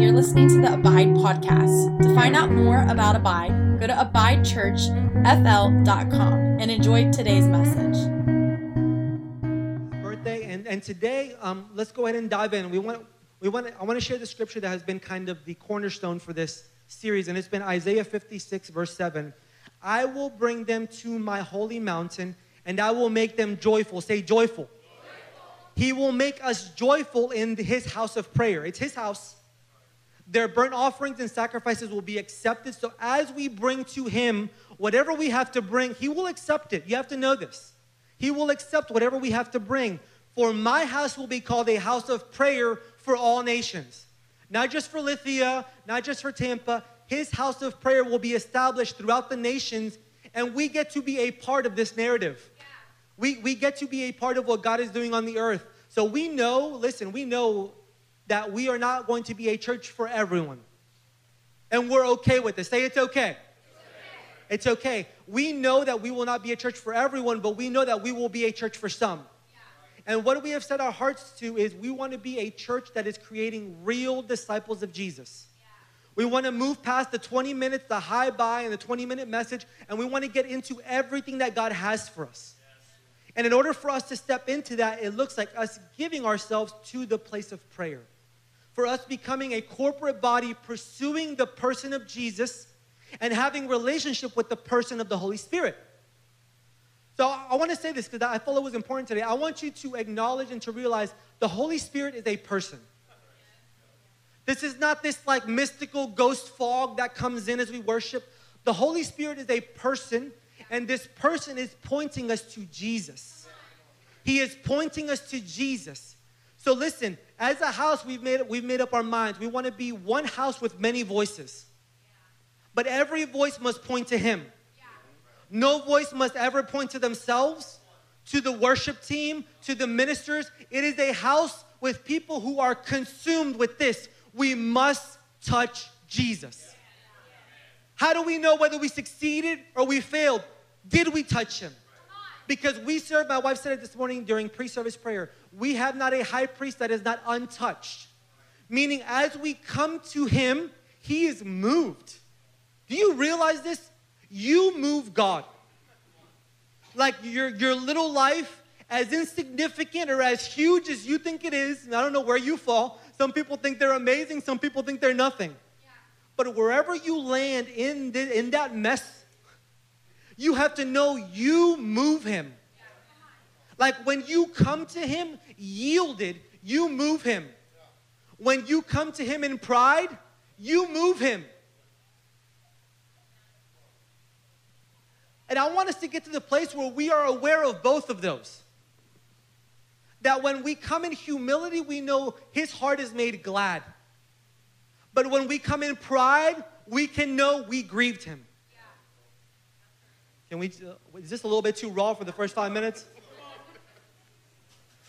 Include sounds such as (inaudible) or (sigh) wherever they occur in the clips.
you're listening to the Abide podcast. To find out more about Abide, go to abidechurchfl.com and enjoy today's message. birthday and, and today um, let's go ahead and dive in. We want we want i want to share the scripture that has been kind of the cornerstone for this series and it's been isaiah 56 verse 7 i will bring them to my holy mountain and i will make them joyful. Say joyful, he will make us joyful in his house of prayer. It's his house their burnt offerings and sacrifices will be accepted so as we bring to him whatever we have to bring he will accept it you have to know this he will accept whatever we have to bring. For my house will be called a house of prayer for all nations. Not just for Lithia, not just for Tampa. His house of prayer will be established throughout the nations, and we get to be a part of this narrative. We, we get to be a part of what God is doing on the earth. So we know, listen, we know that we are not going to be a church for everyone. And we're okay with it. Say it's okay. It's okay. We know that we will not be a church for everyone, but we know that we will be a church for some. And what we have set our hearts to is we want to be a church that is creating real disciples of Jesus. We want to move past the 20 minutes, the high by, and the 20 minute message, and we want to get into everything that God has for us. And in order for us to step into that, it looks like us giving ourselves to the place of prayer. For us becoming a corporate body, pursuing the person of Jesus and having relationship with the person of the Holy Spirit. So I, want to say this because I felt it was important today. I want you to acknowledge and to realize the Holy Spirit is a person. This is not this like mystical ghost fog that comes in as we worship. The Holy Spirit is a person, and this person is pointing us to Jesus. He is pointing us to Jesus. So listen, as a house, we've made we've made up our minds. We want to be one house with many voices. But every voice must point to him. No voice must ever point to themselves, to the worship team, to the ministers. It is a house with people who are consumed with this. We must touch Jesus. How do we know whether we succeeded or we failed? Did we touch him? Because we serve, my wife said it this morning during pre service prayer, we have not a high priest that is not untouched. Meaning, as we come to him, he is moved. Do you realize this? You move God. Like your, your little life, as insignificant or as huge as you think it is, and I don't know where you fall. Some people think they're amazing, some people think they're nothing. But wherever you land in, the, in that mess, you have to know you move him. Like when you come to him yielded, you move him. When you come to him in pride, you move him. And I want us to get to the place where we are aware of both of those. That when we come in humility, we know his heart is made glad. But when we come in pride, we can know we grieved him. Can we, uh, is this a little bit too raw for the first five minutes?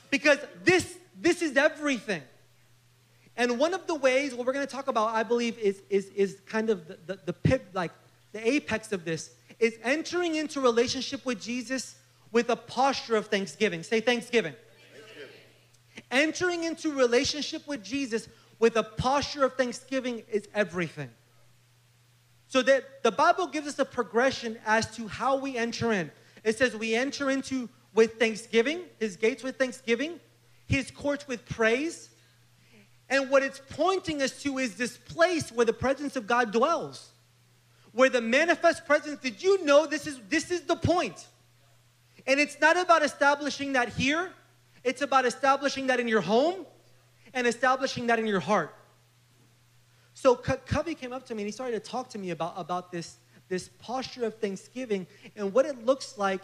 Because this, this is everything. And one of the ways, what we're going to talk about, I believe, is, is, is kind of the, the, the pip, like the apex of this, is entering into relationship with Jesus with a posture of thanksgiving. Say thanksgiving. thanksgiving. Entering into relationship with Jesus with a posture of thanksgiving is everything. So that the Bible gives us a progression as to how we enter in. It says we enter into with thanksgiving, his gates with thanksgiving, his courts with praise. And what it's pointing us to is this place where the presence of God dwells. Where the manifest presence, did you know this is this is the point? And it's not about establishing that here, it's about establishing that in your home and establishing that in your heart. So Covey came up to me and he started to talk to me about, about this, this posture of thanksgiving and what it looks like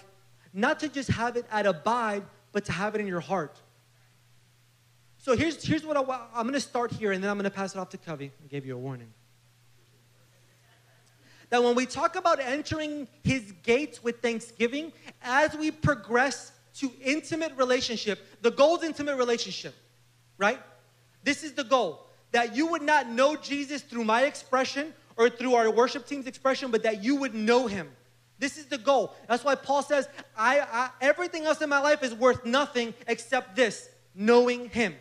not to just have it at abide, but to have it in your heart. So here's, here's what I, I'm going to start here and then I'm going to pass it off to Covey. I gave you a warning. That when we talk about entering his gates with thanksgiving, as we progress to intimate relationship, the goal is intimate relationship, right? This is the goal that you would not know Jesus through my expression or through our worship team's expression, but that you would know him. This is the goal. That's why Paul says, I, I everything else in my life is worth nothing except this knowing him.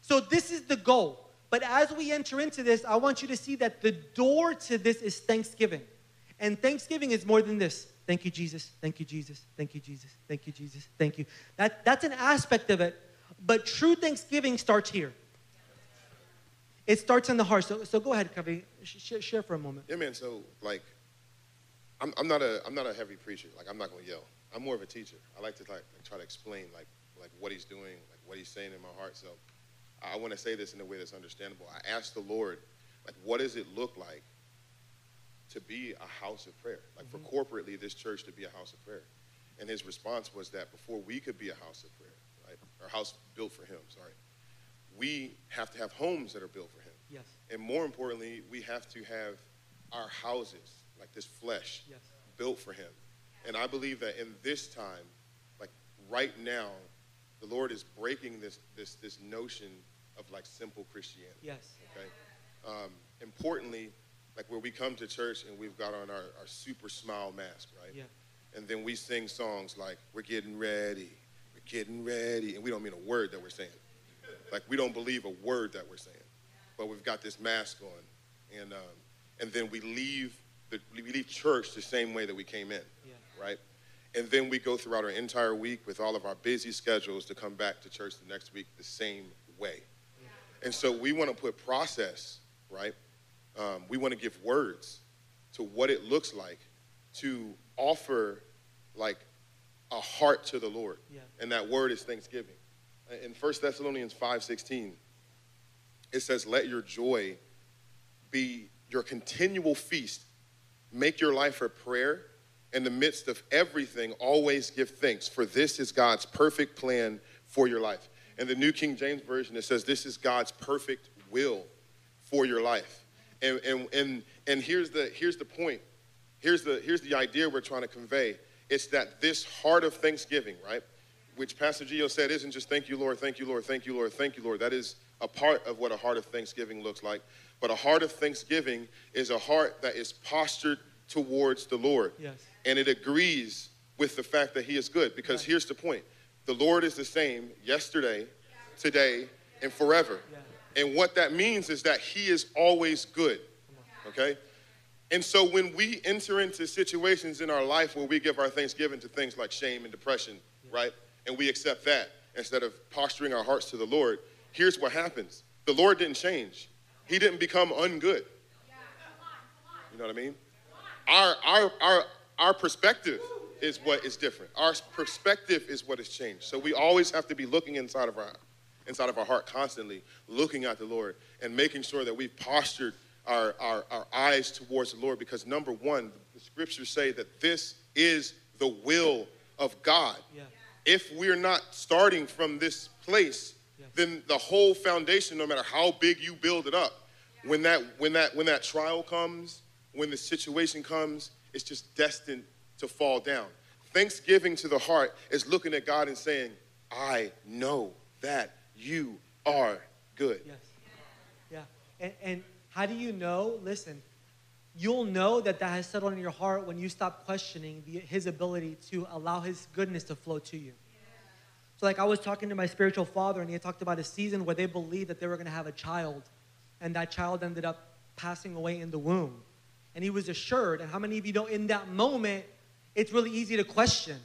So, this is the goal But as we enter into this, I want you to see that the door to this is thanksgiving. And thanksgiving is more than this. Thank you, Jesus. Thank you, Jesus. Thank you, Jesus. Thank you, Jesus. Thank you. That, that's an aspect of it. But true thanksgiving starts here. It starts in the heart. So, so go ahead, Covey. Sh- share for a moment. Yeah, man. So like, I'm, I'm not a I'm not a heavy preacher. Like I'm not gonna yell. I'm more of a teacher. I like to like, like try to explain like like what he's doing, like what he's saying in my heart. So I want to say this in a way that's understandable. I asked the Lord, like, what does it look like to be a house of prayer? Like mm-hmm. for corporately, this church to be a house of prayer. And his response was that before we could be a house of prayer, right, or house built for him, sorry, we have to have homes that are built for him. Yes. And more importantly, we have to have our houses, like this flesh, yes. built for him. And I believe that in this time, like right now, the Lord is breaking this this this notion of like simple Christianity. Yes. Okay. Um, importantly, like where we come to church and we've got on our, our super smile mask, right? Yeah. And then we sing songs like "We're getting ready, we're getting ready," and we don't mean a word that we're saying. Like we don't believe a word that we're saying, but we've got this mask on, and um, and then we leave the, we leave church the same way that we came in, yeah. right? And then we go throughout our entire week with all of our busy schedules to come back to church the next week the same way. And so we want to put process, right? Um, we want to give words to what it looks like to offer like a heart to the Lord. Yeah. And that word is thanksgiving. In 1 Thessalonians 5:16, it says, "Let your joy be your continual feast. Make your life a prayer. In the midst of everything, always give thanks, for this is God's perfect plan for your life." In the New King James Version, it says, This is God's perfect will for your life. And, and, and, and here's, the, here's the point. Here's the, here's the idea we're trying to convey. It's that this heart of thanksgiving, right, which Pastor Gio said isn't just thank you, Lord, thank you, Lord, thank you, Lord, thank you, Lord. That is a part of what a heart of thanksgiving looks like. But a heart of thanksgiving is a heart that is postured towards the Lord. Yes. And it agrees with the fact that He is good. Because here's the point the Lord is the same yesterday, today, and forever. And what that means is that He is always good. Okay? And so when we enter into situations in our life where we give our thanksgiving to things like shame and depression, right? And we accept that instead of posturing our hearts to the Lord, here's what happens the Lord didn't change, He didn't become ungood. You know what I mean? Our, our, our, our perspective is what is different. Our perspective is what has changed. So we always have to be looking inside of our inside of our heart constantly, looking at the Lord and making sure that we've postured our, our, our eyes towards the Lord. Because number one, the scriptures say that this is the will of God. Yeah. If we're not starting from this place, yeah. then the whole foundation, no matter how big you build it up, when that when that when that trial comes, when the situation comes, it's just destined to fall down. Thanksgiving to the heart is looking at God and saying, I know that you are good. Yes. Yeah. And, and how do you know? Listen, you'll know that that has settled in your heart when you stop questioning the, his ability to allow his goodness to flow to you. So, like, I was talking to my spiritual father, and he talked about a season where they believed that they were going to have a child, and that child ended up passing away in the womb. And he was assured. And how many of you know in that moment, it's really easy to question.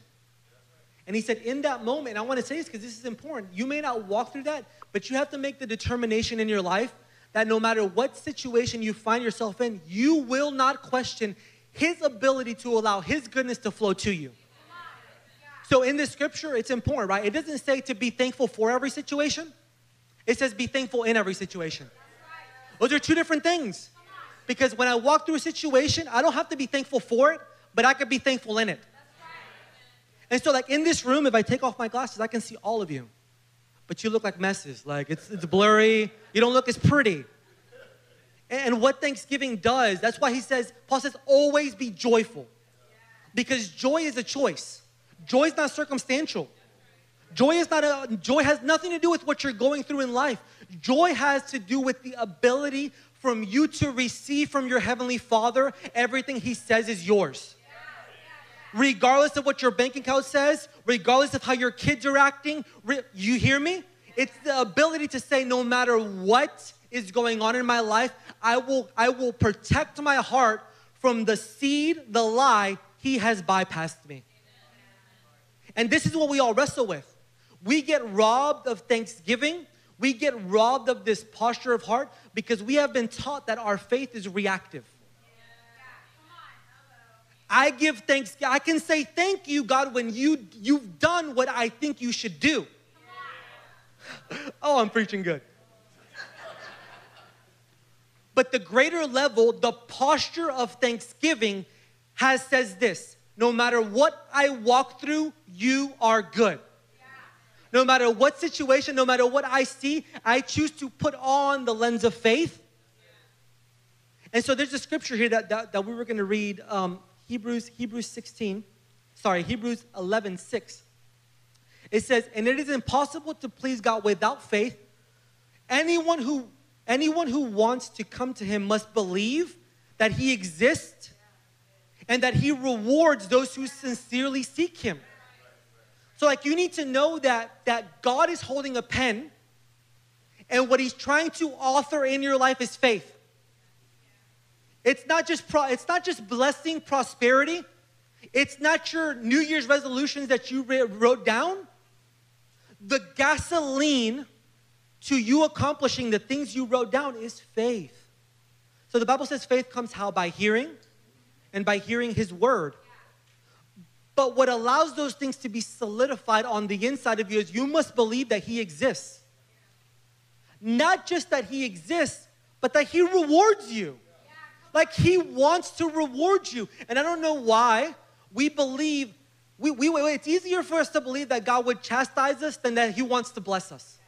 And he said, in that moment, I want to say this because this is important. You may not walk through that, but you have to make the determination in your life that no matter what situation you find yourself in, you will not question his ability to allow his goodness to flow to you. So in the scripture, it's important, right? It doesn't say to be thankful for every situation. It says be thankful in every situation. Those are two different things. Because when I walk through a situation, I don't have to be thankful for it, but I could be thankful in it. And so, like in this room, if I take off my glasses, I can see all of you. But you look like messes. Like it's, it's blurry. You don't look as pretty. And what Thanksgiving does, that's why he says, Paul says, always be joyful. Because joy is a choice. Joy is not circumstantial. Joy is not a joy has nothing to do with what you're going through in life. Joy has to do with the ability from you to receive from your heavenly Father everything he says is yours regardless of what your bank account says, regardless of how your kids are acting. you hear me? It's the ability to say, no matter what is going on in my life, I will, I will protect my heart from the seed, the lie, he has bypassed me. And this is what we all wrestle with. We get robbed of thanksgiving. We get robbed of this posture of heart because we have been taught that our faith is reactive. I give thanks. I can say thank you, God, when you you've done what I think you should do. oh, I'm preaching good. but the greater level, the posture of thanksgiving has says this, no matter what I walk through, you are good. No matter what situation, no matter what I see, I choose to put on the lens of faith. And so there's a scripture here that, that, that we were going to read um, Hebrews, Hebrews 16, sorry, Hebrews 11, 6. It says, and it is impossible to please God without faith. Anyone who, anyone who wants to come to him must believe that he exists and that he rewards those who sincerely seek him. So, like, you need to know that, that God is holding a pen, and what he's trying to author in your life is faith. It's not just pro, it's not just blessing prosperity. It's not your New Year's resolutions that you wrote down. The gasoline to you accomplishing the things you wrote down is faith. So the Bible says faith comes how? By hearing and by hearing his word. But what allows those things to be solidified on the inside of you is you must believe that he exists. Not just that he exists, but that he rewards you. Like he wants to reward you. And I don't know why we believe, we, we, it's easier for us to believe that God would chastise us than that he wants to bless us.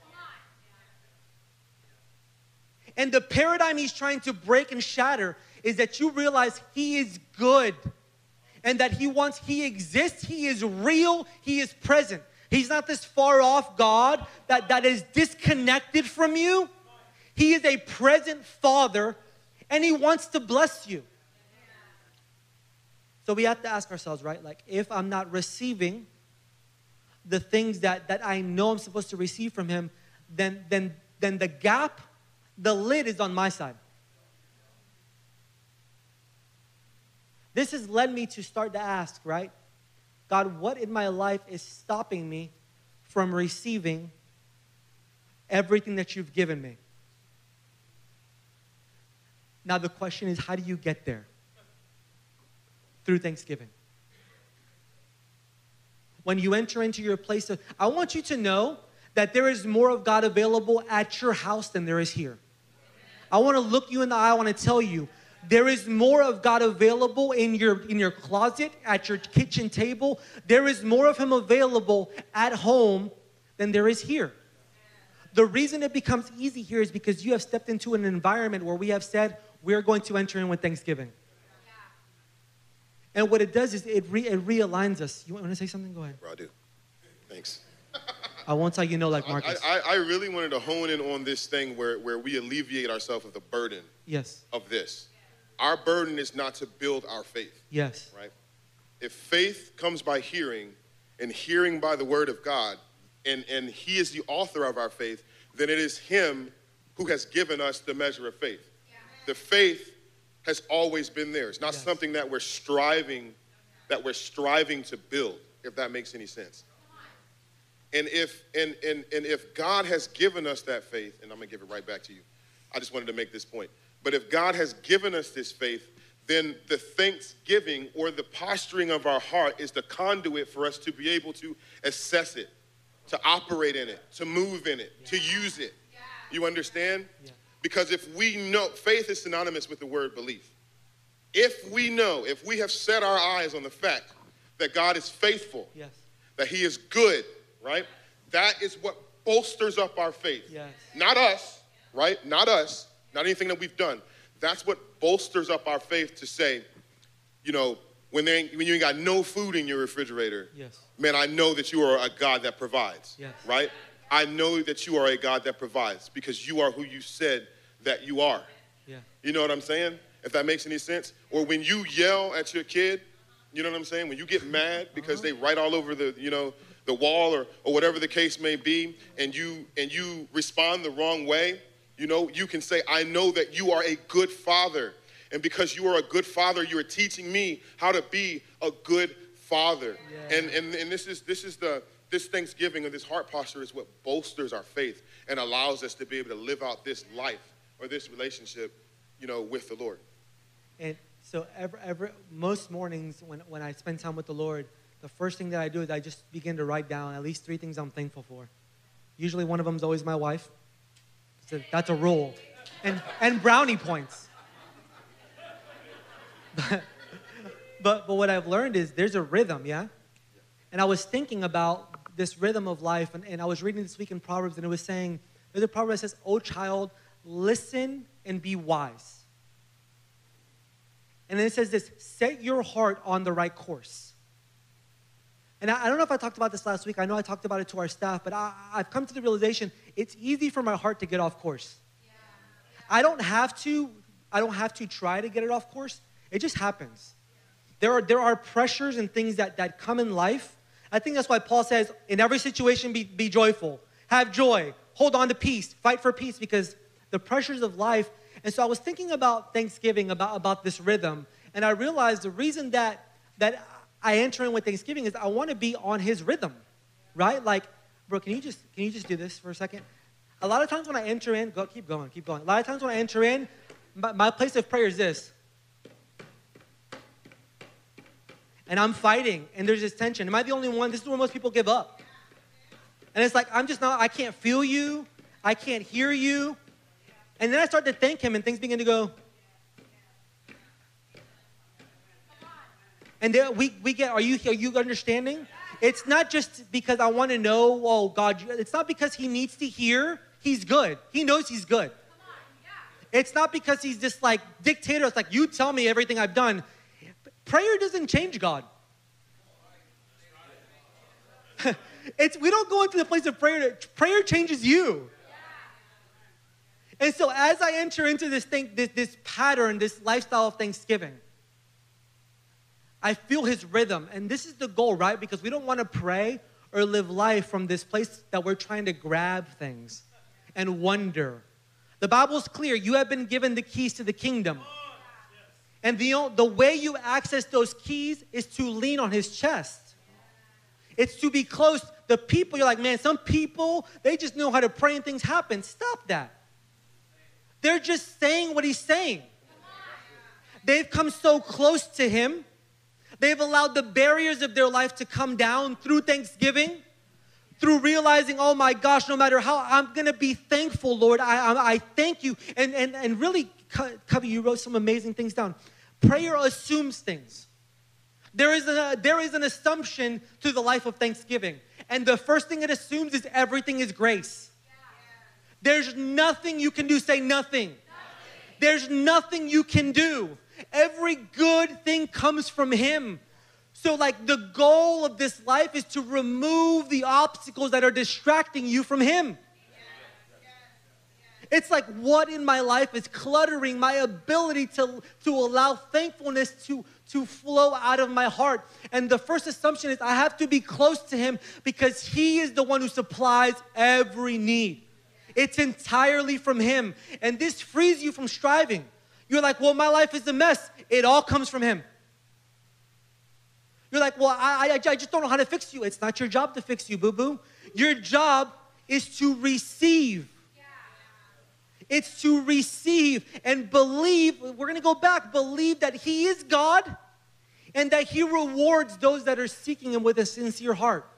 And the paradigm he's trying to break and shatter is that you realize he is good and that he wants, he exists, he is real, he is present. He's not this far off God that, that is disconnected from you. He is a present father and He wants to bless you. So we have to ask ourselves, right? Like, if I'm not receiving the things that, that I know I'm supposed to receive from Him, then, then, then the gap, the lid is on my side. This has led me to start to ask, right? God, what in my life is stopping me from receiving everything that you've given me? Now, the question is, how do you get there? Through Thanksgiving. When you enter into your place of, I want you to know that there is more of God available at your house than there is here. I want to look you in the eye, I want to tell you, there is more of God available in your in your closet, at your kitchen table. There is more of him available at home than there is here. The reason it becomes easy here is because you have stepped into an environment where we have said, we're going to enter in with Thanksgiving. And what it does is it, re, it realigns us. You want to say something? Go ahead. Bro, I do. Thanks. I won't tell you no like Marcus. I, I, I, really wanted to hone in on this thing where, where we alleviate ourselves of the burden yes. of this. Our burden is not to build our faith. Yes. Right? If faith comes by hearing and hearing by the word of God, and, and he is the author of our faith, then it is him who has given us the measure of faith the faith has always been there. It's not yes. something that we're striving that we're striving to build, if that makes any sense. And if and and and if God has given us that faith, and I'm gonna give it right back to you. I just wanted to make this point. But if God has given us this faith, then the thanksgiving or the posturing of our heart is the conduit for us to be able to assess it, to operate in it, to move in it, yeah. to use it. Yeah. You understand? Yeah. Because if we know, faith is synonymous with the word belief. If we know, if we have set our eyes on the fact that God is faithful, yes. that He is good, right? That is what bolsters up our faith. Yes. Not us, right? Not us, not anything that we've done. That's what bolsters up our faith to say, you know, when, they, when you ain't got no food in your refrigerator, yes. man, I know that you are a God that provides, yes. right? I know that you are a God that provides because you are who you said that you are. Yeah. You know what I'm saying? If that makes any sense. Or when you yell at your kid, you know what I'm saying? When you get mad because uh-huh. they write all over the, you know, the wall or, or whatever the case may be, and you and you respond the wrong way, You know, you can say, I know that you are a good father. And because you are a good father, you are teaching me how to be a good father. Yeah. And, and, and this is this is the this Thanksgiving and this heart posture is what bolsters our faith and allows us to be able to live out this life or this relationship, you know, with the Lord. And so every, every, most mornings when, when I spend time with the Lord, the first thing that I do is I just begin to write down at least three things I'm thankful for. Usually one of them is always my wife. That's a rule. And, and brownie points. But, (laughs) but, but what I've learned is there's a rhythm, yeah? And I was thinking about this rhythm of life, and, and I was reading this week in Proverbs, and it was saying, there's a proverb that says, Oh, child, listen and be wise. And then it says this set your heart on the right course. And I, I don't know if I talked about this last week. I know I talked about it to our staff, but I, I've come to the realization it's easy for my heart to get off course. I don't have to, I don't have to try to get it off course. It just happens. There are, there are pressures and things that, that come in life. I think that's why Paul says, in every situation, be, be joyful, have joy, hold on to peace, fight for peace, because the pressures of life. And so I was thinking about Thanksgiving, about, about this rhythm, and I realized the reason that, that I enter in with Thanksgiving is I want to be on his rhythm, right? Like, bro, can you just can you just do this for a second? A lot of times when I enter in, go keep going, keep going. A lot of times when I enter in, my, my place of prayer is this. and I'm fighting, and there's this tension. Am I the only one? This is where most people give up. And it's like, I'm just not, I can't feel you, I can't hear you. And then I start to thank Him, and things begin to go. And then we, we get, are you, are you understanding? It's not just because I want to know, oh, God, it's not because He needs to hear. He's good. He knows He's good. It's not because He's just like dictator. It's like, you tell me everything I've done. Prayer doesn't change God. (laughs) it's we don't go into the place of prayer. To, prayer changes you. And so as I enter into this thing, this, this pattern, this lifestyle of Thanksgiving, I feel his rhythm. And this is the goal, right? Because we don't want to pray or live life from this place that we're trying to grab things and wonder. The Bible's clear. You have been given the keys to the kingdom. And the, the way you access those keys is to lean on his chest. It's to be close. The people, you're like, man, some people, they just know how to pray and things happen. Stop that. They're just saying what he's saying. They've come so close to him. They've allowed the barriers of their life to come down through Thanksgiving, through realizing, oh my gosh, no matter how, I'm gonna be thankful, Lord. I, I, I thank you. And, and, and really, Covey, you wrote some amazing things down. Prayer assumes things. There is, a, there is an assumption to the life of thanksgiving. And the first thing it assumes is everything is grace. There's nothing you can do. Say nothing. nothing. There's nothing you can do. Every good thing comes from Him. So, like, the goal of this life is to remove the obstacles that are distracting you from Him. It's like what in my life is cluttering my ability to, to allow thankfulness to, to flow out of my heart. And the first assumption is I have to be close to Him because He is the one who supplies every need. It's entirely from Him. And this frees you from striving. You're like, well, my life is a mess. It all comes from Him. You're like, well, I, I, I just don't know how to fix you. It's not your job to fix you, boo boo. Your job is to receive it's to receive and believe. We're going to go back, believe that He is God and that He rewards those that are seeking Him with a sincere heart.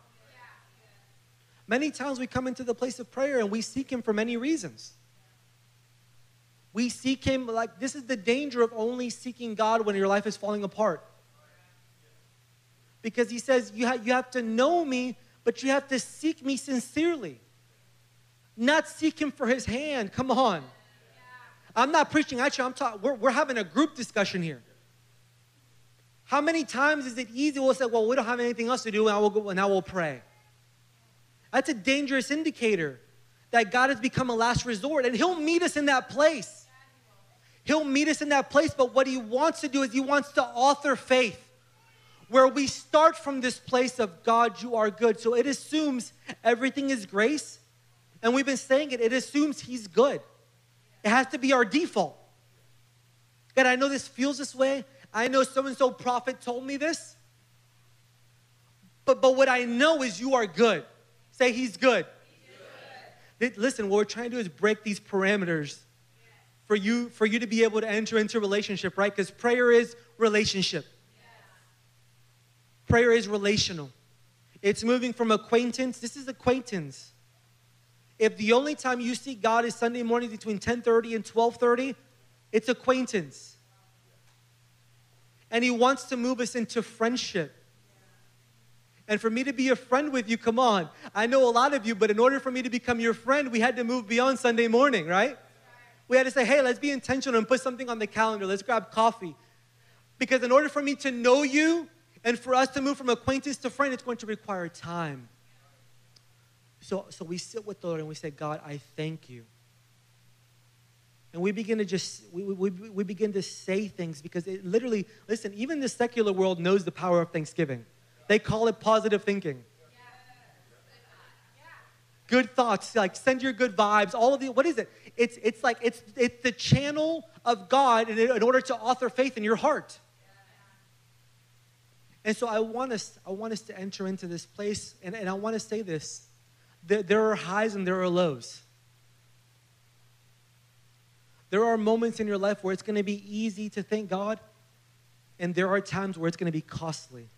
Many times we come into the place of prayer and we seek Him for many reasons. We seek Him like this is the danger of only seeking God when your life is falling apart. Because He says, You, ha- you have to know me, but you have to seek me sincerely not seek him for his hand. Come on. I'm not preaching you. I'm talking, we're, we're having a group discussion here. How many times is it easy? We'll say, well, we don't have anything else to do, and I will go and I will pray. That's a dangerous indicator that God has become a last resort, and He'll meet us in that place. He'll meet us in that place, but what He wants to do is He wants to author faith where we start from this place of God, you are good. So it assumes everything is grace and we've been saying it, it assumes he's good. It has to be our default. God, I know this feels this way. I know so and so prophet told me this. But, but what I know is you are good. Say, He's good. He's good. Listen, what we're trying to do is break these parameters for you, for you to be able to enter into relationship, right? Because prayer is relationship. Prayer is relational. It's moving from acquaintance. This is acquaintance. If the only time you see God is Sunday morning between 10:30 and 12:30, it's acquaintance. And he wants to move us into friendship. And for me to be a friend with you, come on. I know a lot of you, but in order for me to become your friend, we had to move beyond Sunday morning, right? We had to say, hey, let's be intentional and put something on the calendar. Let's grab coffee. Because in order for me to know you and for us to move from acquaintance to friend, it's going to require time. So, so we sit with the Lord and we say, God, I thank you. And we begin to just, we, we, we begin to say things because it literally, listen, even the secular world knows the power of Thanksgiving. They call it positive thinking. Good thoughts, like send your good vibes, all of the, what is it? It's, it's like, it's, it's the channel of God in, in order to author faith in your heart. And so I want us, I want us to enter into this place, and, and I want to say this. There, there are highs and there are lows. There are moments in your life where it's going to be easy to thank God, and there are times where it's going to be costly.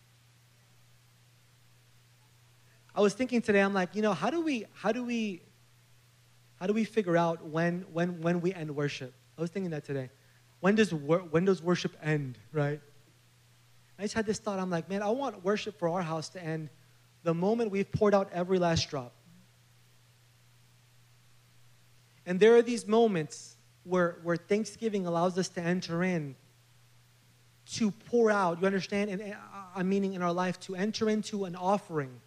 I was thinking today, I'm like, you know, how do we, how do we, how do we figure out when, when, when we end worship? I was thinking that today. When does, wor- when does worship end, right? I just had this thought. I'm like, man, I want worship for our house to end the moment we've poured out every last drop. And there are these moments where, where Thanksgiving allows us to enter in, to pour out, you understand? And I'm meaning in our life, to enter into an offering.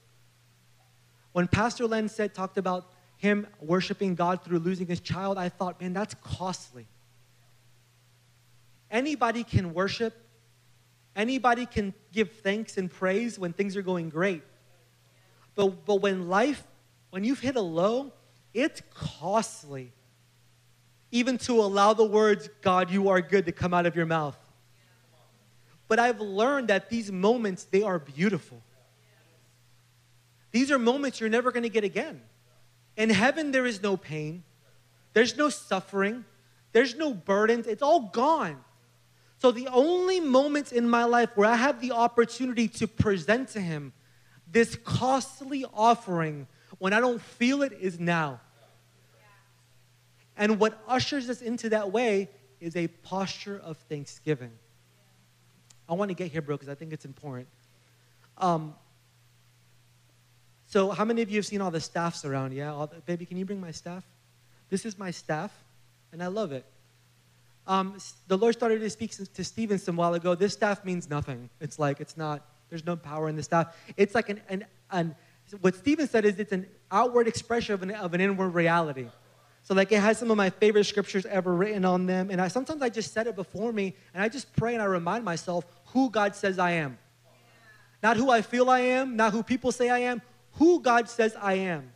When Pastor Len said, talked about him worshiping God through losing his child, I thought, man, that's costly. Anybody can worship, anybody can give thanks and praise when things are going great. But, but when life, when you've hit a low, it's costly even to allow the words, God, you are good, to come out of your mouth. But I've learned that these moments, they are beautiful. These are moments you're never going to get again. In heaven, there is no pain, there's no suffering, there's no burdens, it's all gone. So, the only moments in my life where I have the opportunity to present to Him this costly offering when I don't feel it is now. And what ushers us into that way is a posture of thanksgiving. I want to get here, bro, because I think it's important. Um, so, how many of you have seen all the staffs around? Yeah, the, baby, can you bring my staff? This is my staff, and I love it. Um, the Lord started to speak to Stephen some while ago. This staff means nothing. It's like it's not. There's no power in the staff. It's like an, an, an what Stephen said is it's an outward expression of an, of an inward reality. So like it has some of my favorite scriptures ever written on them. And I sometimes I just set it before me and I just pray and I remind myself who God says I am. Not who I feel I am, not who people say I am, who God says I am.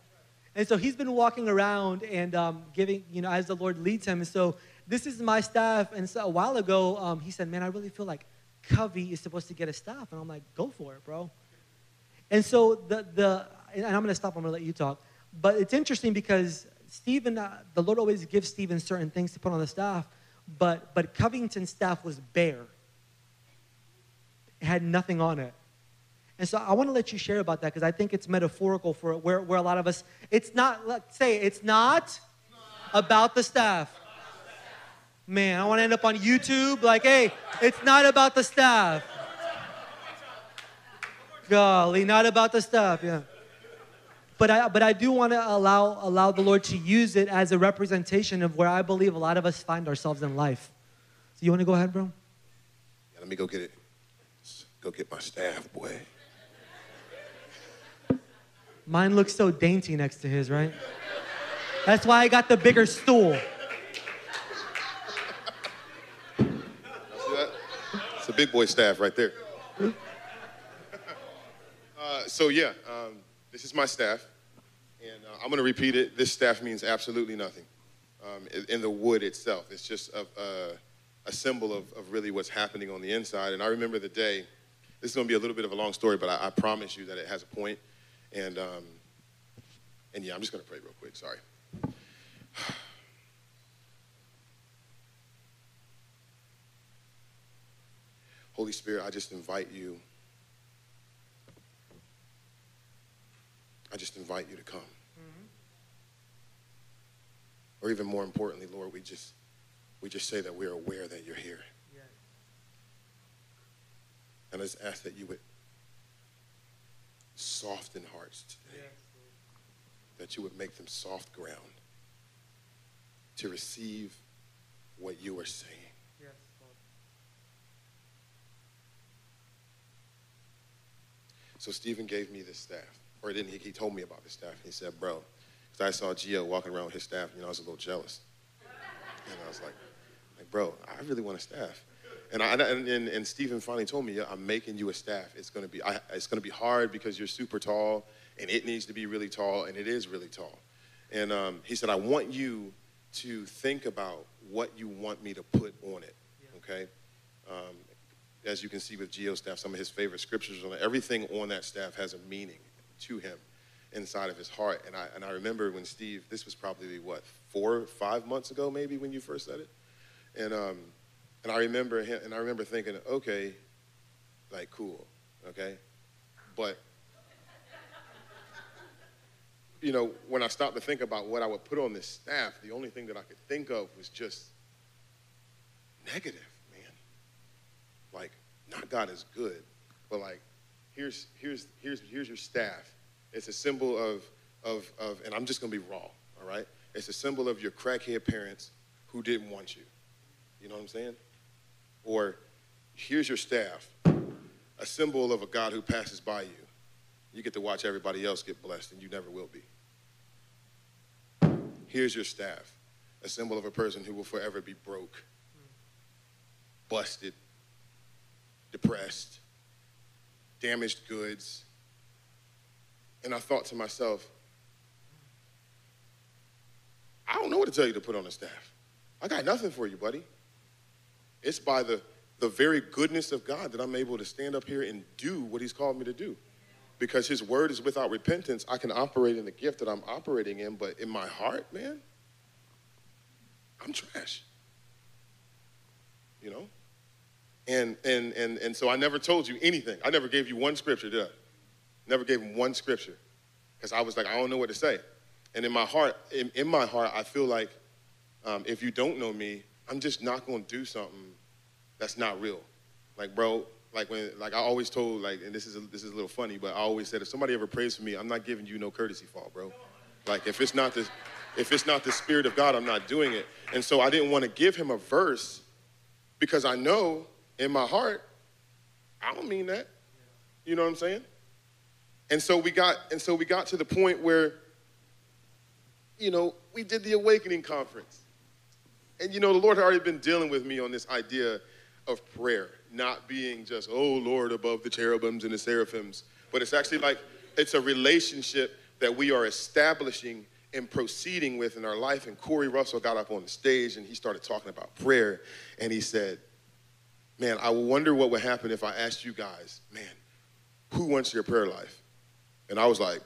And so he's been walking around and um, giving, you know, as the Lord leads him. And so this is my staff. And so a while ago, um, he said, Man, I really feel like Covey is supposed to get a staff. And I'm like, Go for it, bro. And so the, the and I'm going to stop, I'm going to let you talk. But it's interesting because Stephen, uh, the Lord always gives Stephen certain things to put on the staff, but, but Covington's staff was bare. It had nothing on it. And so I want to let you share about that because I think it's metaphorical for where, where a lot of us, it's not, let's say, it's not about the staff. Man, I want to end up on YouTube like, hey, it's not about the staff. Golly, not about the staff, yeah but I, but I do want to allow, allow the Lord to use it as a representation of where I believe a lot of us find ourselves in life. So you want to go ahead, bro? Yeah, let me go get it. Go get my staff, boy. Mine looks so dainty next to his, right? That's why I got the bigger stool. It's a big boy staff right there. Uh, so yeah, um, this is my staff, and uh, I'm going to repeat it. This staff means absolutely nothing. um, in, the wood itself. It's just a, a, a symbol of, of really what's happening on the inside. And I remember the day, this is going to be a little bit of a long story, but I, I promise you that it has a point. And, um, and yeah, I'm just going to pray real quick. Sorry. (sighs) Holy Spirit, I just invite you. I just invite you to come. Mm-hmm. Or even more importantly, Lord, we just we just say that we're aware that you're here. And I just ask that you would soften hearts today. That you would make them soft ground to receive what you are saying. So Stephen gave me this staff, or didn't he? He told me about the staff. He said, bro, because I saw Gio walking around with his staff, you know, I was a little jealous. And I was like, like bro, I really want a staff. And, I, and, and, and Stephen finally told me, yeah, I'm making you a staff. It's gonna be, I, it's gonna be hard because you're super tall, and it needs to be really tall, and it is really tall. And um, he said, I want you to think about what you want me to put on it, okay? Um, as you can see with Gio's staff, some of his favorite scriptures on it. Everything on that staff has a meaning to him inside of his heart. And I, and I remember when Steve, this was probably what, four, five months ago maybe when you first said it? And, um, and I remember him, and I remember thinking, okay, like cool, okay? But, you know, when I stopped to think about what I would put on this staff, the only thing that I could think of was just negative man. like not God is good, but like here's here's here's here's your staff. It's a symbol of of of, and I'm just gonna be raw, all right? It's a symbol of your crackhead parents who didn't want you. You know what I'm saying? Or here's your staff, a symbol of a God who passes by you. You get to watch everybody else get blessed, and you never will be. Here's your staff, a symbol of a person who will forever be broke, busted, depressed, damaged goods. And I thought to myself, I don't know what to tell you to put on the staff. I got nothing for you, buddy. It's by the, the very goodness of God that I'm able to stand up here and do what He's called me to do. Because His word is without repentance, I can operate in the gift that I'm operating in, but in my heart, man, I'm trash. You know? And, and, and, and so I never told you anything. I never gave you one scripture, did I? Never gave him one scripture. Because I was like, I don't know what to say. And in my heart, in, in my heart, I feel like um, if you don't know me, I'm just not to do something that's not real. Like, bro, like when, like I always told, like, and this is a, this is a little funny, but I always said, if somebody ever prays for me, I'm not giving you no courtesy fall, bro. Like, if it's not the, if it's not the spirit of God, I'm not doing it. And so I didn't want to give him a verse because I know in my heart, I don't mean that. You know what I'm saying? And so we got and so we got to the point where you know, we did the awakening conference. And you know, the Lord had already been dealing with me on this idea of prayer, not being just, oh Lord, above the cherubims and the seraphims, but it's actually like it's a relationship that we are establishing and proceeding with in our life. And Corey Russell got up on the stage and he started talking about prayer, and he said, man, I wonder what would happen if I asked you guys, man, who wants your prayer life? And I was like,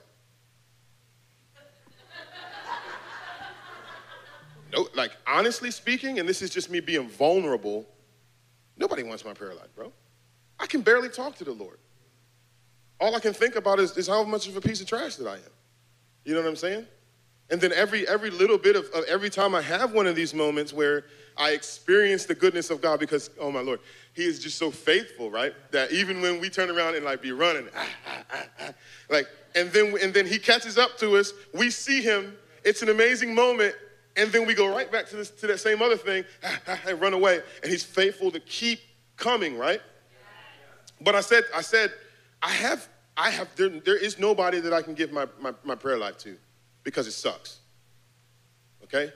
no, like honestly speaking, and this is just me being vulnerable, nobody wants my prayer life, bro. I can barely talk to the Lord. All I can think about is, is how much of a piece of trash that I am. You know what I'm saying? And then every every little bit of, of every time I have one of these moments where I experience the goodness of God because, oh my Lord, He is just so faithful, right? That even when we turn around and like be running, ah, ah, ah, ah, like, and then and then He catches up to us, we see Him. It's an amazing moment, and then we go right back to this to that same other thing (laughs) and run away. And He's faithful to keep coming, right? But I said, I said, I have, I have. There, there is nobody that I can give my, my, my prayer life to because it sucks. Okay?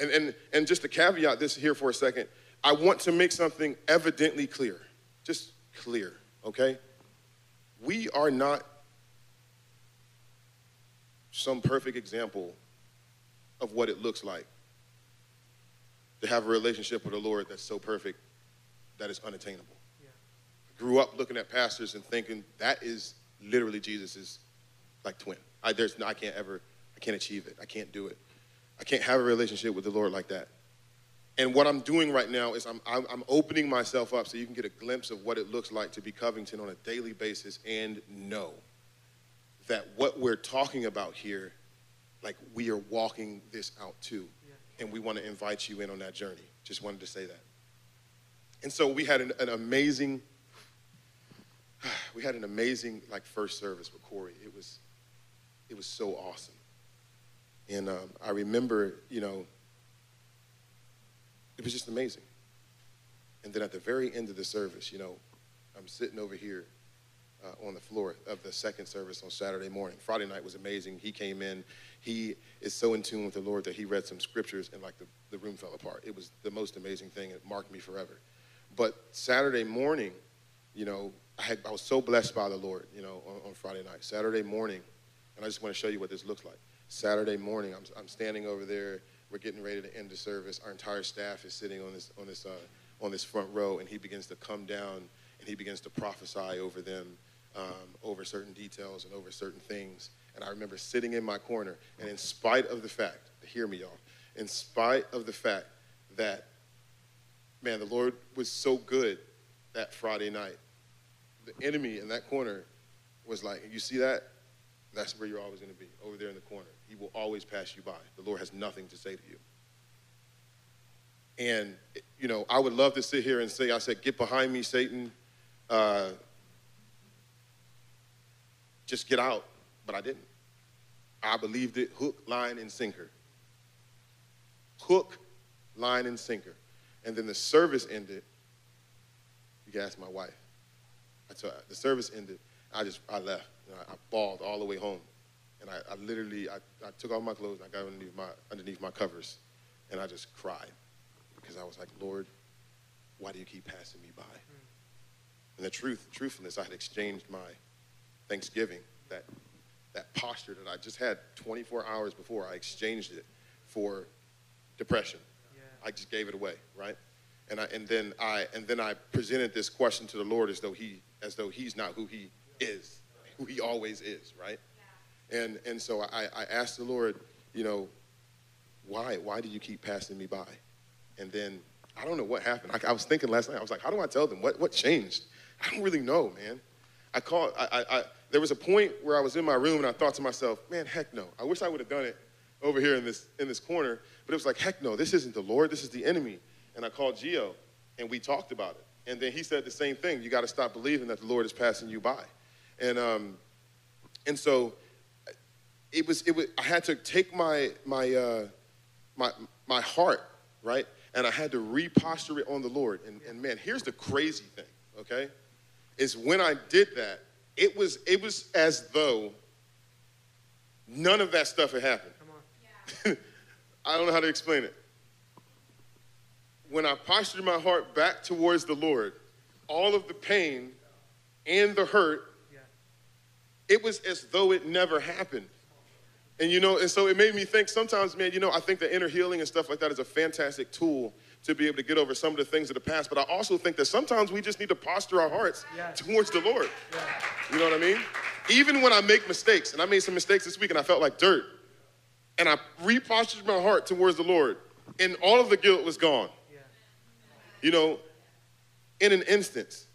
And, and, and just to caveat this here for a second, I want to make something evidently clear, just clear, okay? We are not some perfect example of what it looks like to have a relationship with the Lord that's so perfect that it's unattainable. I grew up looking at pastors and thinking that is literally Jesus's like twin. I, there's no, I can't ever, I can't achieve it. I can't do it. I can't have a relationship with the Lord like that. And what I'm doing right now is I'm, I'm, I'm opening myself up so you can get a glimpse of what it looks like to be Covington on a daily basis and know that what we're talking about here, like we are walking this out too. And we want to invite you in on that journey. Just wanted to say that. And so we had an, an amazing, (sighs) we had an amazing like first service with Corey. It was, it was so awesome. And um, I remember, you know, it was just amazing. And then at the very end of the service, you know, I'm sitting over here uh, on the floor of the second service on Saturday morning. Friday night was amazing. He came in. He is so in tune with the Lord that he read some scriptures and like the, the room fell apart. It was the most amazing thing. It marked me forever. But Saturday morning, you know, I, had, I was so blessed by the Lord, you know, on, on Friday night. Saturday morning, and I just want to show you what this looks like. Saturday morning, I'm, I'm standing over there. We're getting ready to end the service. Our entire staff is sitting on this, on this, uh, on this front row, and he begins to come down and he begins to prophesy over them, um, over certain details and over certain things. And I remember sitting in my corner, and in spite of the fact, hear me, y'all, in spite of the fact that, man, the Lord was so good that Friday night, the enemy in that corner was like, you see that? That's where you're always going to be, over there in the corner. He will always pass you by. The Lord has nothing to say to you. And, you know, I would love to sit here and say, I said, get behind me, Satan. Uh, just get out. But I didn't. I believed it hook, line, and sinker. Hook, line, and sinker. And then the service ended. You can ask my wife. I told her, the service ended. I just, I left. I, I bawled all the way home. And I, I literally, I, I took off my clothes and I got underneath my, underneath my covers and I just cried because I was like, Lord, why do you keep passing me by? Hmm. And the truth, truthfulness, I had exchanged my Thanksgiving, that, that posture that I just had 24 hours before, I exchanged it for depression. I just gave it away, right? And I and then I and then I presented this question to the Lord as though he as though he's not who he is, who he always is, right? And and so I, I asked the Lord, you know, why why do you keep passing me by? And then I don't know what happened. I, I was thinking last night. I was like, how do I tell them what what changed? I don't really know, man. I called. I, I, I there was a point where I was in my room and I thought to myself, man, heck no. I wish I would have done it over here in this in this corner. But it was like, heck no, this isn't the Lord. This is the enemy. And I called Gio and we talked about it. And then he said the same thing. You got to stop believing that the Lord is passing you by. And um, and so it was it was I had to take my my uh, my my heart right, and I had to reposture it on the Lord. And, and man, here's the crazy thing, okay, is when I did that, it was it was as though none of that stuff had happened. Come on. (laughs) I don't know how to explain it. When I postured my heart back towards the Lord, all of the pain and the hurt, Yeah. it was as though it never happened. And you know, and so it made me think sometimes, man, you know, I think the inner healing and stuff like that is a fantastic tool to be able to get over some of the things of the past. But I also think that sometimes we just need to posture our hearts Yes. towards the Lord. You know what I mean? Even when I make mistakes, and I made some mistakes this week and I felt like dirt, and I repostured my heart towards the Lord, and all of the guilt was gone. Yeah. You know, in an instance.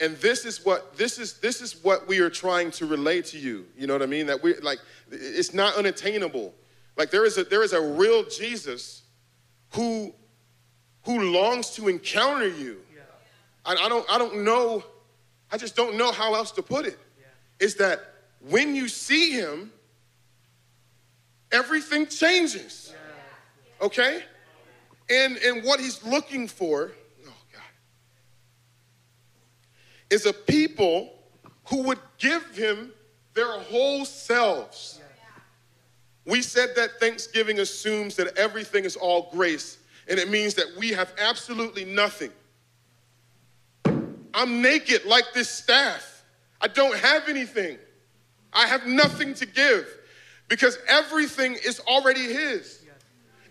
And this is what this is this is what we are trying to relay to you. You know what I mean? That we like it's not unattainable. Like there is a there is a real Jesus who who longs to encounter you. Yeah. I, I don't I don't know, I just don't know how else to put it. Yeah. Is that when you see him, everything changes. Okay? And and what he's looking for, oh God, is a people who would give him their whole selves. We said that Thanksgiving assumes that everything is all grace, and it means that we have absolutely nothing. I'm naked like this staff. I don't have anything. I have nothing to give because everything is already His.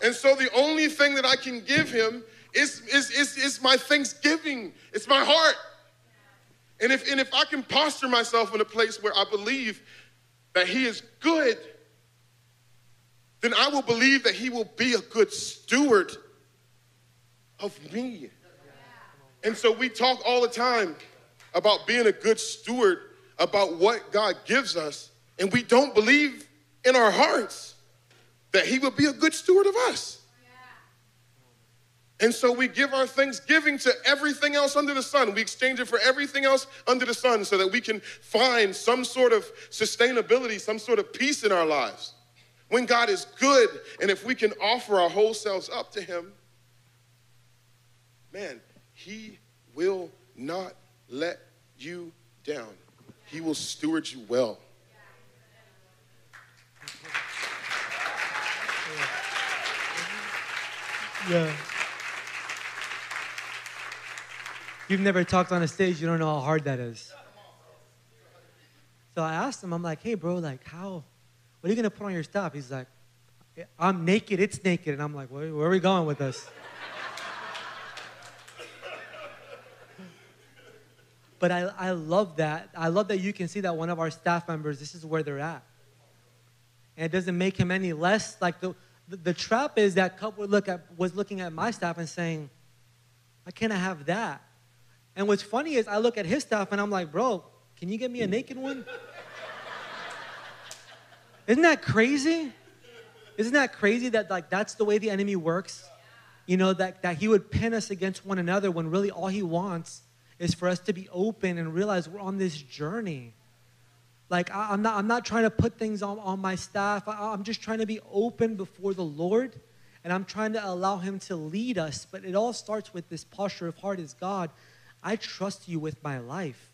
And so the only thing that I can give him is, is, is, is my thanksgiving. It's my heart. And if, and if I can posture myself in a place where I believe that he is good, then I will believe that he will be a good steward of me. And so we talk all the time about being a good steward, about what God gives us, and we don't believe in our hearts that he will be a good steward of us. And so we give our thanksgiving to everything else under the sun. We exchange it for everything else under the sun so that we can find some sort of sustainability, some sort of peace in our lives. When God is good, and if we can offer our whole selves up to Him, man, He will not let you down. He will steward you well. Yeah. You've never talked on a stage, you don't know how hard that is. So I asked him, I'm like, hey, bro, like, how, what are you going to put on your stuff? He's like, I'm naked, it's naked. And I'm like, where, where are we going with this? But I, I love that. I love that you can see that one of our staff members, this is where they're at. And it doesn't make him any less like the, the, the trap is that couple look at, was looking at my staff and saying, "I can't have that?" And what's funny is I look at his staff and I'm like, "Bro, can you get me a naked one?" Isn't that crazy? Isn't that crazy that like that's the way the enemy works? You know that that he would pin us against one another when really all he wants is for us to be open and realize we're on this journey. Like, I, am not, I'm not trying to put things on, on my staff. I, I'm just trying to be open before the Lord and I'm trying to allow Him to lead us. But it all starts with this posture of heart is God, I trust you with my life.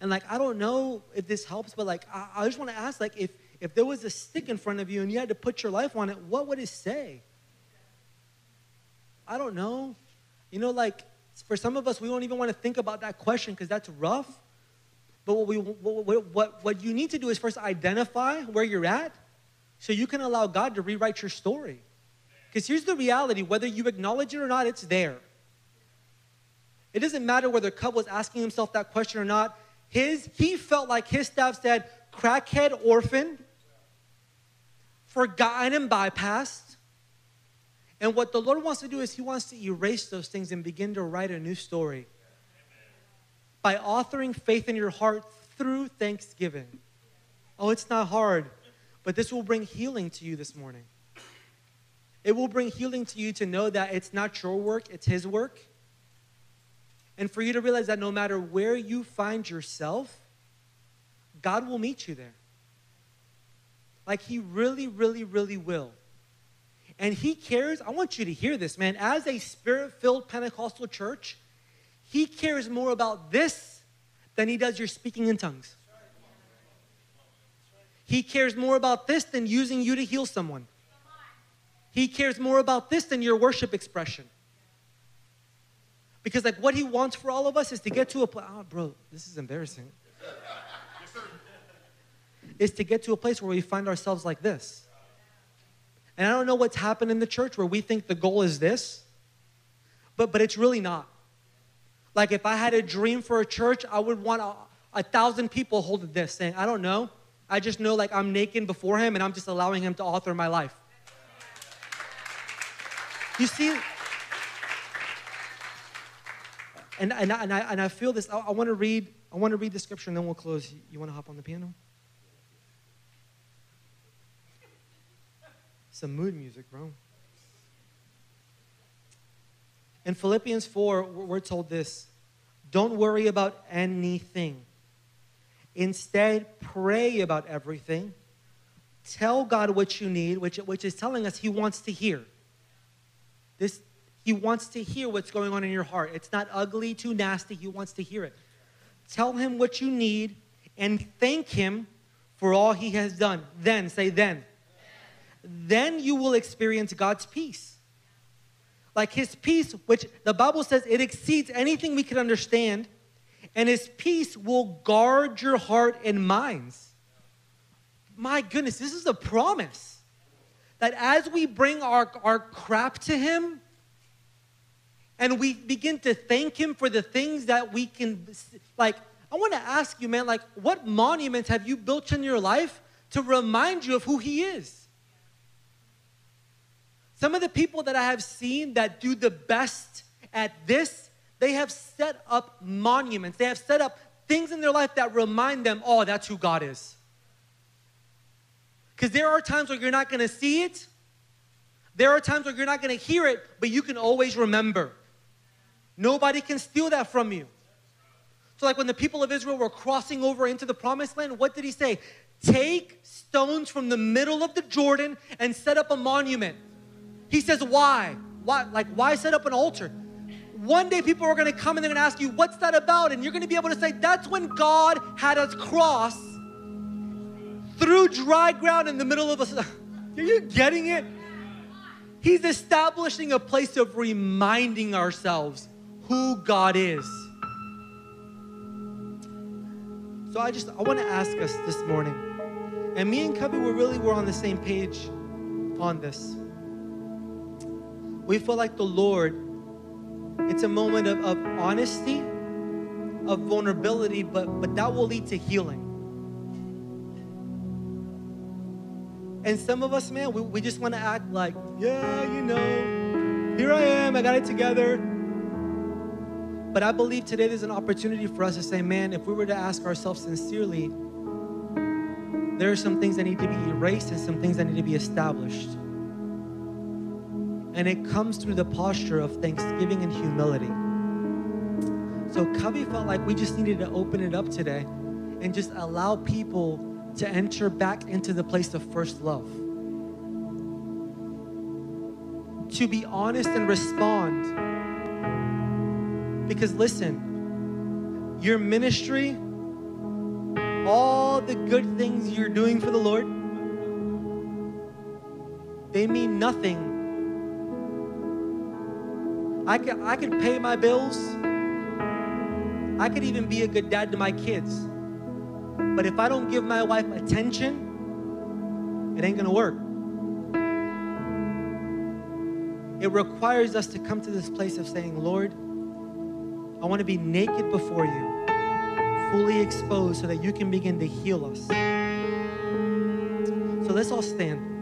And like, I don't know if this helps, but like, I, I just want to ask, like, if, if there was a stick in front of you and you had to put your life on it, what would it say? I don't know. You know, like, for some of us, we don't even want to think about that question because that's rough. But what, we, what, what, what you need to do is first identify where you're at so you can allow God to rewrite your story. Because here's the reality whether you acknowledge it or not, it's there. It doesn't matter whether Cub was asking himself that question or not. His, he felt like his staff said, crackhead orphan, forgotten and bypassed. And what the Lord wants to do is He wants to erase those things and begin to write a new story by authoring faith in your heart through thanksgiving. Oh, it's not hard, but this will bring healing to you this morning. It will bring healing to you to know that it's not your work, it's His work. And for you to realize that no matter where you find yourself, God will meet you there. Like He really, really, really will. And He cares. I want you to hear this, man. As a spirit filled Pentecostal church, he cares more about this than he does your speaking in tongues. He cares more about this than using you to heal someone. He cares more about this than your worship expression. Because, like, what he wants for all of us is to get to a place. Oh, bro, this is embarrassing. (laughs) is to get to a place where we find ourselves like this. And I don't know what's happened in the church where we think the goal is this, but, but it's really not. Like if I had a dream for a church, I would want a, a thousand people holding this, saying, I don't know. I just know like I'm naked before him and I'm just allowing him to author my life. You see? And, and, and, I, and I feel this. I, I want to read. I want to read the scripture and then we'll close. You want to hop on the piano? Some mood music, bro. In Philippians 4, we're told this don't worry about anything. Instead, pray about everything. Tell God what you need, which, which is telling us He wants to hear. This, he wants to hear what's going on in your heart. It's not ugly, too nasty. He wants to hear it. Tell Him what you need and thank Him for all He has done. Then, say then. Then you will experience God's peace like his peace, which the Bible says it exceeds anything we can understand, and his peace will guard your heart and minds. My goodness, this is a promise. that as we bring our, our crap to Him and we begin to thank Him for the things that we can, like, I want to ask you, man, like, what monuments have you built in your life to remind you of who He is? Some of the people that I have seen that do the best at this, they have set up monuments. They have set up things in their life that remind them, oh, that's who God is. Because there are times where you're not going to see it. There are times where you're not going to hear it, but you can always remember. Nobody can steal that from you. So, like when the people of Israel were crossing over into the promised land, what did he say? Take stones from the middle of the Jordan and set up a monument. He says, Why? Why? Like, why set up an altar? One day people are going to come and they're going to ask you, What's that about? And you're going to be able to say, That's when God had us cross through dry ground in the middle of us. (laughs) Are you getting it? He's establishing a place of reminding ourselves who God is. So I just I want to ask us this morning, and me and Cubby were really were on the same page on this. We feel like the Lord, it's a moment of, of honesty, of vulnerability, but but that will lead to healing. And some of us, man, we, we just want to act like, yeah, you know, here I am, I got it together. But I believe today there's an opportunity for us to say, man, if we were to ask ourselves sincerely, there are some things that need to be erased and some things that need to be established. And it comes through the posture of thanksgiving and humility. So Cubby felt like we just needed to open it up today and just allow people to enter back into the place of first love. To be honest and respond. Because listen, your ministry, all the good things you're doing for the Lord, they mean nothing. I could, I could pay my bills. I could even be a good dad to my kids. But if I don't give my wife attention, it ain't gonna work. It requires us to come to this place of saying, Lord, I wanna be naked before you, fully exposed, so that you can begin to heal us. So let's all stand.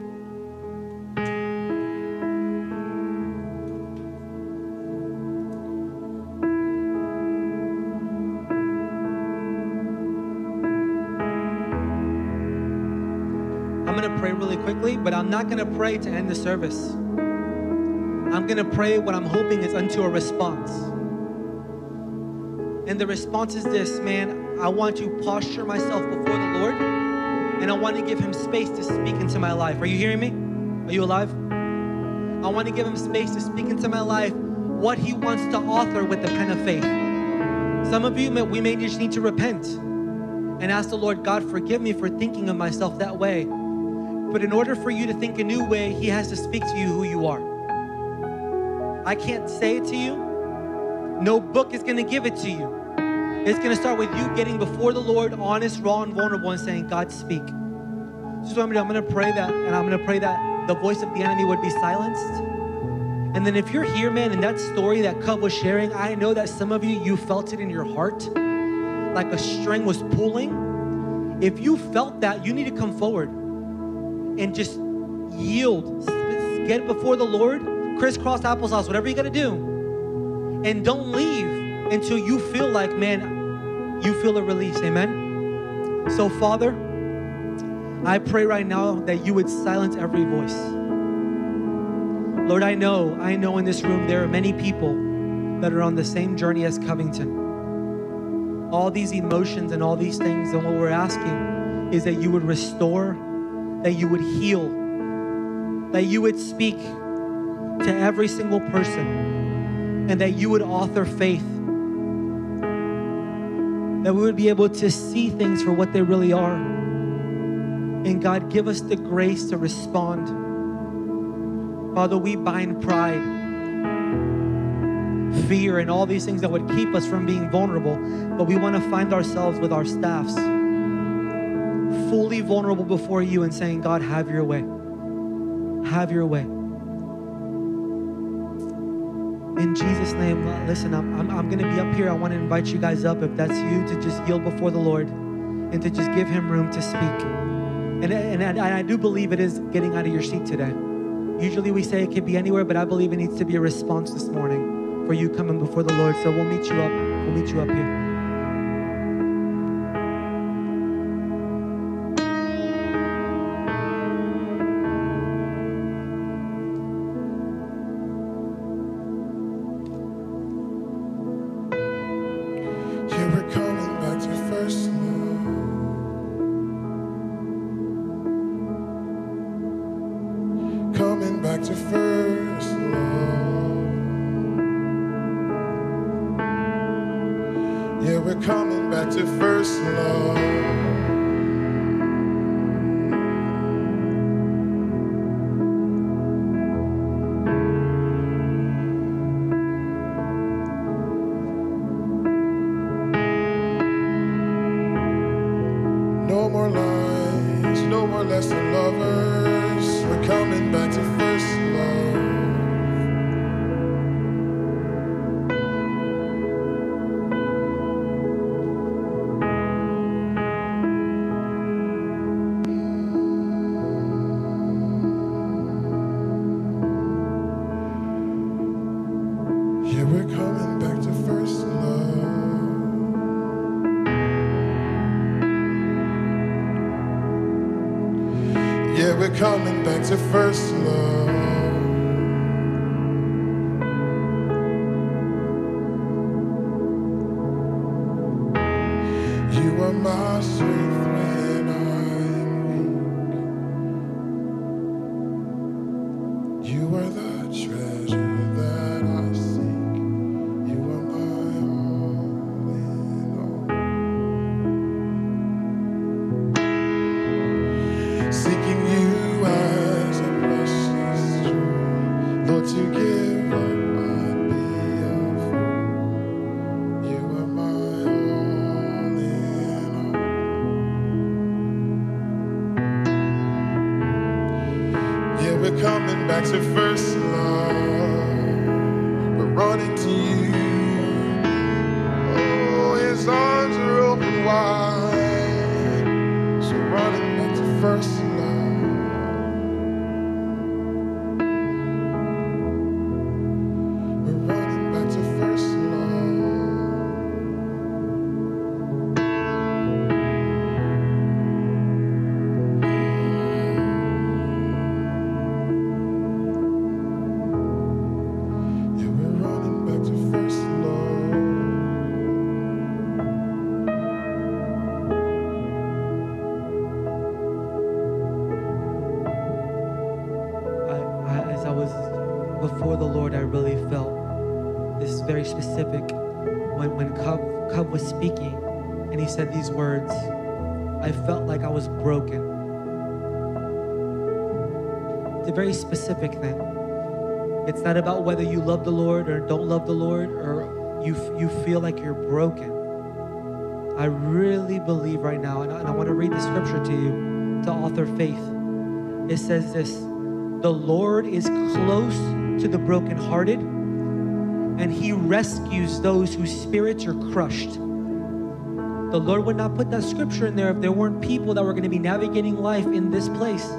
Not going to pray to end the service. I'm going to pray what I'm hoping is unto a response. And the response is this man, I want to posture myself before the Lord and I want to give him space to speak into my life. Are you hearing me? Are you alive? I want to give him space to speak into my life what he wants to author with the pen of faith. Some of you, we may just need to repent and ask the Lord, God, forgive me for thinking of myself that way. But in order for you to think a new way, He has to speak to you who you are. I can't say it to you. No book is going to give it to you. It's going to start with you getting before the Lord, honest, raw, and vulnerable, and saying, God, speak. So I'm going to pray that, and I'm going to pray that the voice of the enemy would be silenced. And then if you're here, man, in that story that Cub was sharing, I know that some of you, you felt it in your heart, like a string was pulling. If you felt that, you need to come forward and just yield. Get before the Lord, crisscross applesauce, whatever you got to do. And don't leave until you feel like, man, you feel a release. Amen. So, Father, I pray right now that you would silence every voice. Lord, I know, I know in this room there are many people that are on the same journey as Covington. All these emotions and all these things, and what we're asking is that you would restore that you would heal, that you would speak to every single person, and that you would author faith. That we would be able to see things for what they really are. And God, give us the grace to respond. Father, we bind pride, fear, and all these things that would keep us from being vulnerable, but we want to find ourselves with our staffs fully vulnerable before you and saying, God, have your way. Have your way. In Jesus' name, listen, I'm, I'm, I'm going to be up here. I want to invite you guys up, if that's you, to just yield before the Lord and to just give Him room to speak. And, and, and I do believe it is getting out of your seat today. Usually we say it could be anywhere, but I believe it needs to be a response this morning for you coming before the Lord. So we'll meet you up. We'll meet you up here. Not about whether you love the Lord or don't love the Lord, or you you feel like you're broken. I really believe right now, and I, and I want to read the scripture to you, to author faith. It says this The Lord is close to the brokenhearted, and he rescues those whose spirits are crushed. The Lord would not put that scripture in there if there weren't people that were going to be navigating life in this place.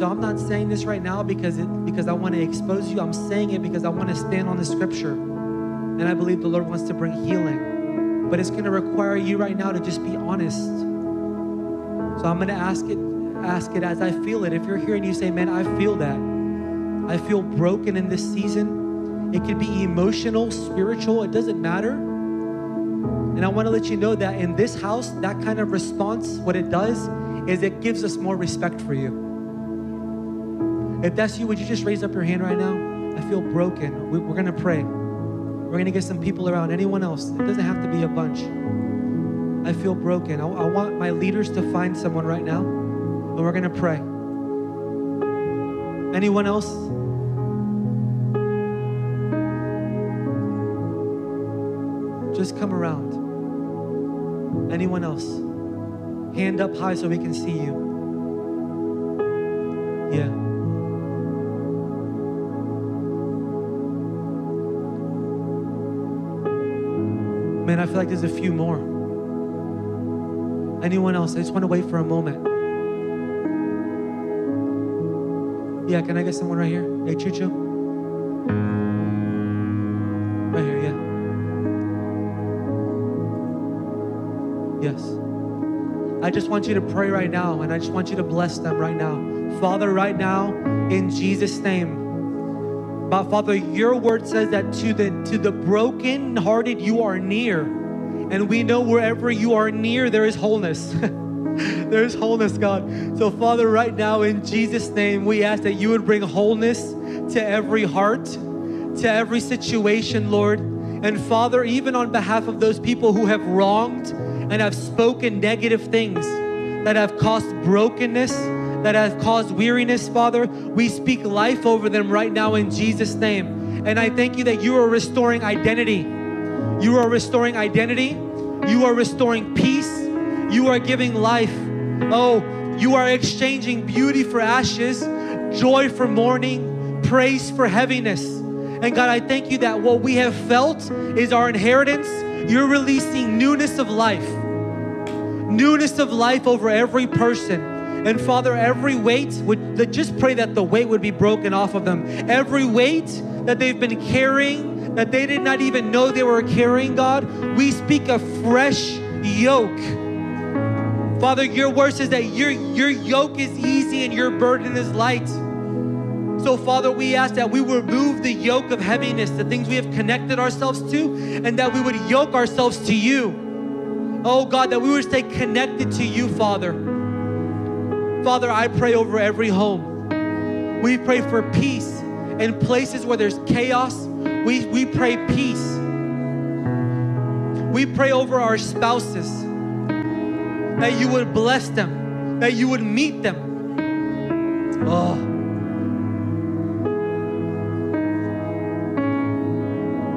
So I'm not saying this right now because it because I want to expose you. I'm saying it because I want to stand on the scripture. And I believe the Lord wants to bring healing. But it's going to require you right now to just be honest. So I'm going to ask it ask it as I feel it. If you're here and you say, "Man, I feel that. I feel broken in this season." It could be emotional, spiritual, it doesn't matter. And I want to let you know that in this house, that kind of response, what it does is it gives us more respect for you. If that's you, would you just raise up your hand right now? I feel broken. We- We're going to pray. We're going to get some people around. Anyone else? It doesn't have to be a bunch. I feel broken. I, I want my leaders to find someone right now, and we're going to pray. Anyone else? Just come around. Anyone else? Hand up high so we can see you. Yeah. Man, I feel like there's a few more. Anyone else? I just want to wait for a moment. Yeah, can I get someone right here? Hey, Chucho. Right here, yeah. Yes. I just want you to pray right now, and I just want you to bless them right now. Father, right now, in Jesus' name. But Father, your word says that to the to the broken-hearted you are near. And we know wherever you are near, there is wholeness. (laughs) there is wholeness, God. So, Father, right now, in Jesus' name, we ask that you would bring wholeness to every heart, to every situation, Lord. And Father, even on behalf of those people who have wronged and have spoken negative things that have caused brokenness, that have caused weariness, Father, we speak life over them right now in Jesus' name. And I thank you that you are restoring identity. You are restoring identity. You are restoring peace. You are giving life. Oh, you are exchanging beauty for ashes, joy for mourning, praise for heaviness. And God, I thank you that what we have felt is our inheritance. You're releasing newness of life, newness of life over every person. And Father, every weight would just pray that the weight would be broken off of them. Every weight that they've been carrying, that they did not even know they were carrying, God, we speak a fresh yoke. Father, your word says that your, your yoke is easy and your burden is light. So, Father, we ask that we remove the yoke of heaviness, the things we have connected ourselves to, and that we would yoke ourselves to you. Oh God, that we would stay connected to you, Father. Father, I pray over every home. We pray for peace in places where there's chaos. We, we pray peace. We pray over our spouses that you would bless them, that you would meet them. Oh.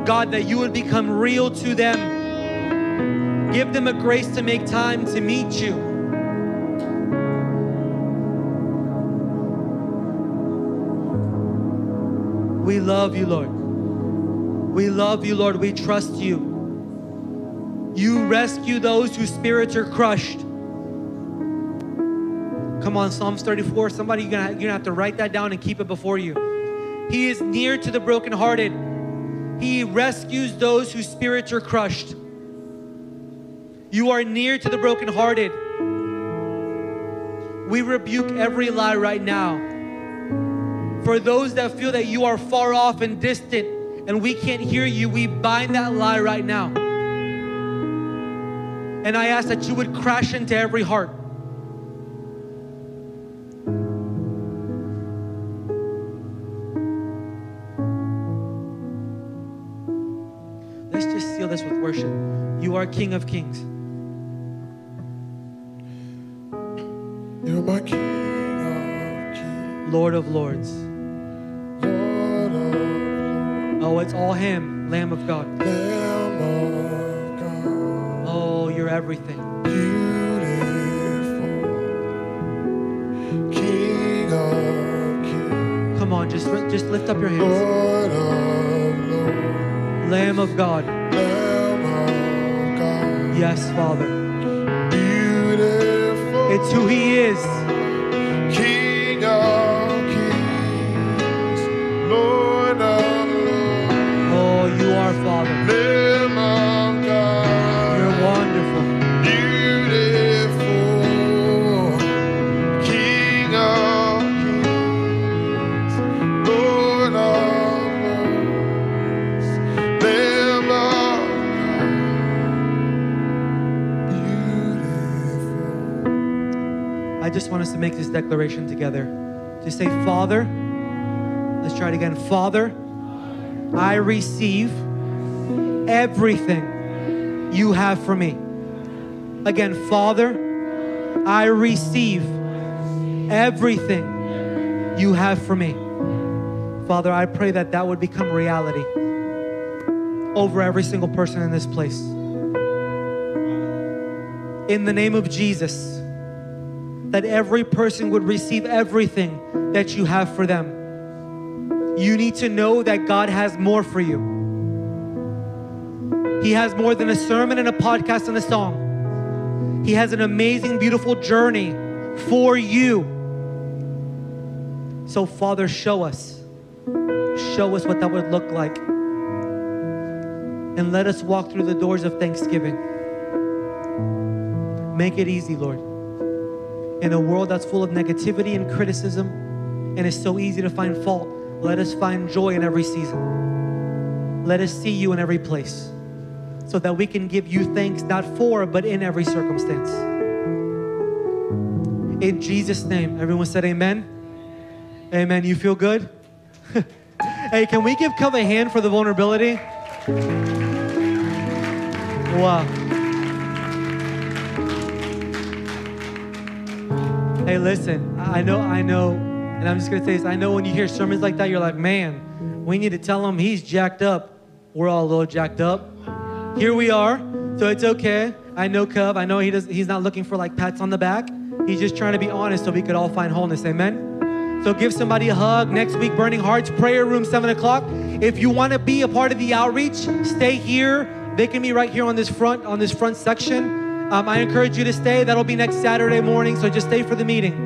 God, that you would become real to them. Give them a grace to make time to meet you. We love you, Lord. We love you, Lord. We trust you. You rescue those whose spirits are crushed. Come on, Psalms 34. Somebody, you're gonna, you're gonna have to write that down and keep it before you. He is near to the brokenhearted. He rescues those whose spirits are crushed. You are near to the brokenhearted. We rebuke every lie right now. For those that feel that you are far off and distant and we can't hear you, we bind that lie right now. And I ask that you would crash into every heart. Let's just seal this with worship. You are King of Kings. You're my King of Kings, Lord of Lords. Oh, it's all Him, Lamb of God. Lamb of God, Oh, you're everything. beautiful, King of Kings, Come on, just, just lift up your hands. Lord of Lords, Lamb of God. Lamb of God, Yes, Father. beautiful, It's who He is. Are Father. Lamb of God. You're wonderful. Beautiful King of Kings, Lord of Lords, Lamb of God, beautiful. I just want us to make this declaration together. Just say, Father, let's try it again. Father, I receive everything you have for me. Again, Father, I receive everything you have for me. Father, I pray that that would become reality over every single person in this place. In the name of Jesus, that every person would receive everything that you have for them. You need to know that God has more for you. He has more than a sermon and a podcast and a song. He has an amazing, beautiful journey for you. So, Father, show us. Show us what that would look like. And let us walk through the doors of thanksgiving. Make it easy, Lord. In a world that's full of negativity and criticism, and it's so easy to find fault, let us find joy in every season. Let us see you in every place so that we can give you thanks not for, but in every circumstance. In Jesus' name, everyone said amen. Amen. You feel good? (laughs) hey, can we give Cove a hand for the vulnerability? Wow. Hey, listen, I know, I know, and I'm just gonna say this. I know when you hear sermons like that, you're like, man, we need to tell him he's jacked up. We're all a little jacked up. Here we are, so it's okay. I know Cove. I know he does. He's not looking for like pats on the back. He's just trying to be honest so we could all find wholeness. Amen. So give somebody a hug. Next week, Burning Hearts Prayer Room, seven o'clock. If you want to be a part of the outreach, stay here. They can be right here on this front on this front section. Um, I encourage you to stay. That'll be next Saturday morning. So just stay for the meeting.